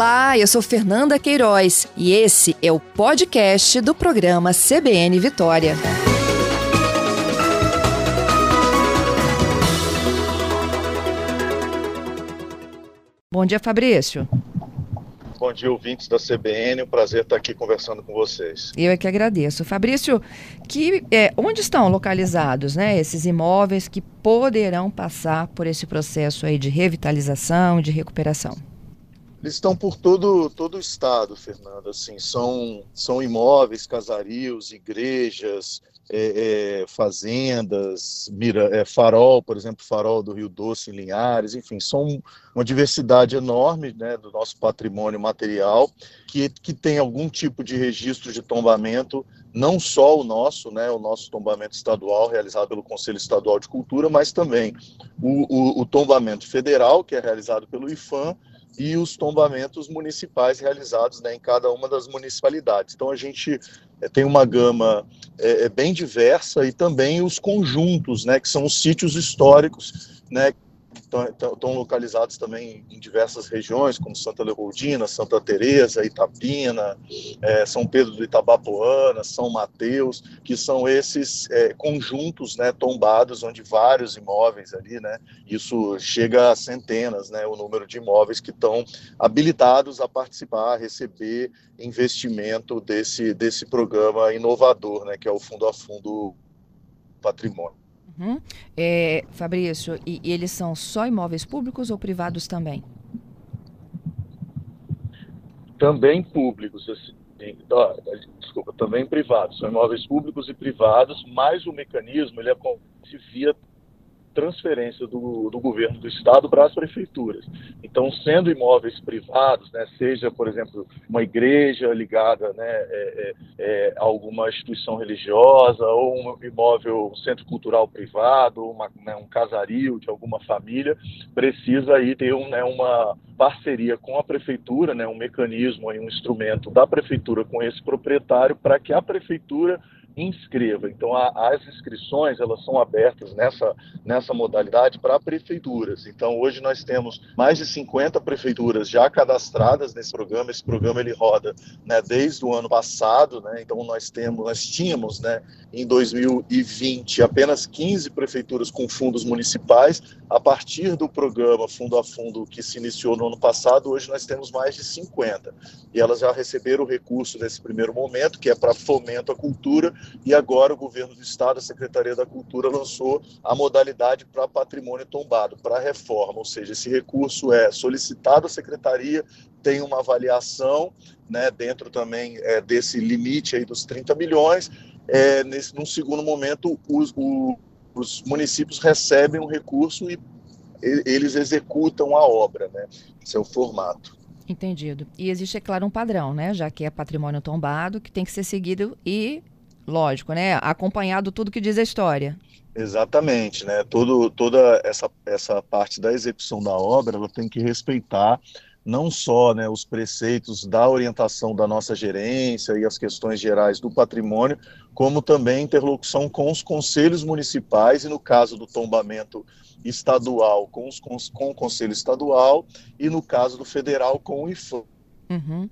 Olá, eu sou Fernanda Queiroz e esse é o podcast do programa CBN Vitória. Bom dia, Fabrício. Bom dia, ouvintes da CBN. Um prazer estar aqui conversando com vocês. Eu é que agradeço. Fabrício, que, é, onde estão localizados né, esses imóveis que poderão passar por esse processo aí de revitalização, de recuperação? Eles estão por todo, todo o estado, Fernanda. Assim, são, são imóveis, casarios, igrejas, é, é, fazendas, mira, é, farol, por exemplo, farol do Rio Doce em Linhares, enfim, são uma diversidade enorme né, do nosso patrimônio material que, que tem algum tipo de registro de tombamento, não só o nosso, né, o nosso tombamento estadual realizado pelo Conselho Estadual de Cultura, mas também o, o, o tombamento federal, que é realizado pelo IFAM, e os tombamentos municipais realizados né, em cada uma das municipalidades. Então a gente é, tem uma gama é, bem diversa e também os conjuntos, né, que são os sítios históricos, né, estão localizados também em diversas regiões, como Santa Leopoldina, Santa Teresa, Itapina, é, São Pedro do Itabapoana, São Mateus, que são esses é, conjuntos né, tombados, onde vários imóveis ali, né, isso chega a centenas, né, o número de imóveis que estão habilitados a participar, a receber investimento desse, desse programa inovador, né, que é o Fundo a Fundo Patrimônio. Uhum. É, Fabrício, e, e eles são só imóveis públicos ou privados também? Também públicos, assim, desculpa, também privados. São imóveis públicos e privados, mas o mecanismo ele acontece via transferência do, do governo do estado para as prefeituras. Então, sendo imóveis privados, né, seja, por exemplo, uma igreja ligada né, é, é, é a alguma instituição religiosa, ou um imóvel, um centro cultural privado, uma, né, um casario de alguma família, precisa aí ter um, né, uma parceria com a prefeitura, né, um mecanismo, um instrumento da prefeitura com esse proprietário para que a prefeitura inscreva. Então, a, as inscrições elas são abertas nessa, nessa modalidade para prefeituras. Então, hoje nós temos mais de 50 prefeituras já cadastradas nesse programa. Esse programa ele roda né, desde o ano passado. Né? Então, nós temos, nós tínhamos, né, em 2020 apenas 15 prefeituras com fundos municipais. A partir do programa Fundo a Fundo que se iniciou no ano passado, hoje nós temos mais de 50. E elas já receberam o recurso nesse primeiro momento, que é para fomento à cultura, e agora o governo do estado, a Secretaria da Cultura, lançou a modalidade para patrimônio tombado, para reforma, ou seja, esse recurso é solicitado à secretaria, tem uma avaliação, né, dentro também é, desse limite aí dos 30 milhões, é, nesse, num segundo momento os, o, os municípios recebem um recurso e eles executam a obra, né? Esse é o formato. Entendido. E existe, é claro, um padrão, né? Já que é patrimônio tombado, que tem que ser seguido e lógico, né? Acompanhado tudo que diz a história. Exatamente, né? Todo, toda essa, essa parte da execução da obra, ela tem que respeitar não só né, os preceitos da orientação da nossa gerência e as questões gerais do patrimônio, como também interlocução com os conselhos municipais e, no caso do tombamento estadual, com, os, com, com o conselho estadual e, no caso do federal, com o IFAM. Uhum.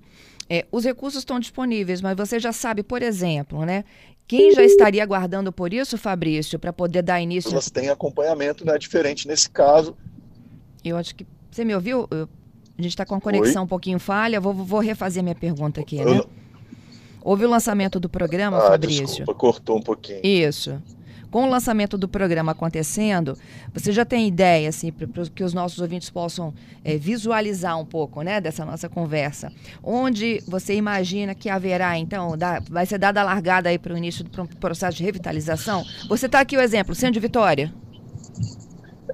É, os recursos estão disponíveis, mas você já sabe, por exemplo, né? Quem já estaria aguardando por isso, Fabrício, para poder dar início? Elas têm acompanhamento, não é diferente nesse caso. Eu acho que. Você me ouviu? Eu... A gente está com a conexão Oi? um pouquinho falha. Vou, vou refazer minha pergunta aqui, né? Houve o lançamento do programa, ah, Fabrício? Desculpa, cortou um pouquinho. Isso. Com o lançamento do programa acontecendo, você já tem ideia, assim, para que os nossos ouvintes possam é, visualizar um pouco, né, dessa nossa conversa. Onde você imagina que haverá, então, da, vai ser dada a largada aí para o início do processo de revitalização? Você está aqui o exemplo, Centro de Vitória.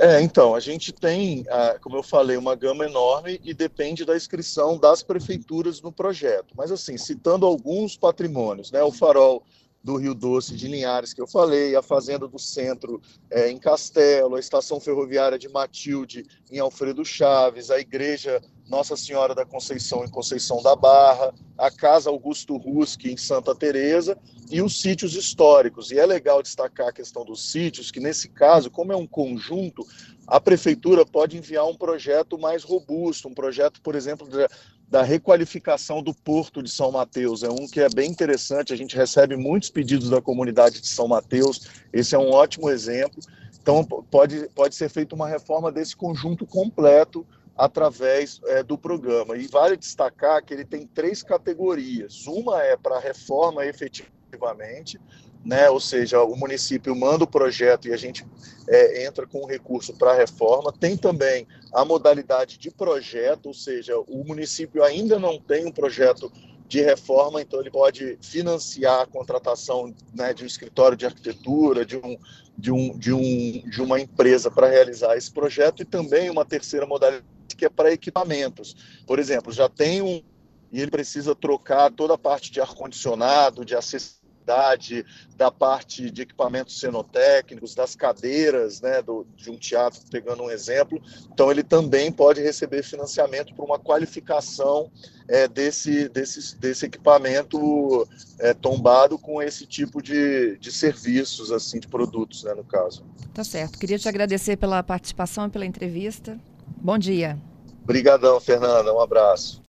É, então, a gente tem, como eu falei, uma gama enorme e depende da inscrição das prefeituras no projeto. Mas, assim, citando alguns patrimônios, né, o farol do Rio Doce de Linhares, que eu falei, a Fazenda do Centro é, em Castelo, a Estação Ferroviária de Matilde em Alfredo Chaves, a Igreja Nossa Senhora da Conceição em Conceição da Barra, a Casa Augusto Ruski em Santa Teresa e os sítios históricos. E é legal destacar a questão dos sítios, que nesse caso, como é um conjunto, a prefeitura pode enviar um projeto mais robusto, um projeto, por exemplo, da requalificação do Porto de São Mateus. É um que é bem interessante, a gente recebe muitos pedidos da comunidade de São Mateus, esse é um ótimo exemplo. Então, pode, pode ser feita uma reforma desse conjunto completo através é, do programa. E vale destacar que ele tem três categorias. Uma é para reforma efetivamente, né? ou seja, o município manda o projeto e a gente é, entra com o recurso para a reforma. Tem também a modalidade de projeto, ou seja, o município ainda não tem um projeto de reforma, então ele pode financiar a contratação né, de um escritório de arquitetura, de, um, de, um, de, um, de uma empresa para realizar esse projeto, e também uma terceira modalidade que é para equipamentos. Por exemplo, já tem um e ele precisa trocar toda a parte de ar-condicionado, de acessibilidade, da parte de equipamentos cenotécnicos, das cadeiras né, do, de um teatro, pegando um exemplo. Então, ele também pode receber financiamento para uma qualificação é, desse, desse, desse equipamento é, tombado com esse tipo de, de serviços, assim, de produtos, né, no caso. Tá certo. Queria te agradecer pela participação e pela entrevista. Bom dia. Obrigadão, Fernanda. Um abraço.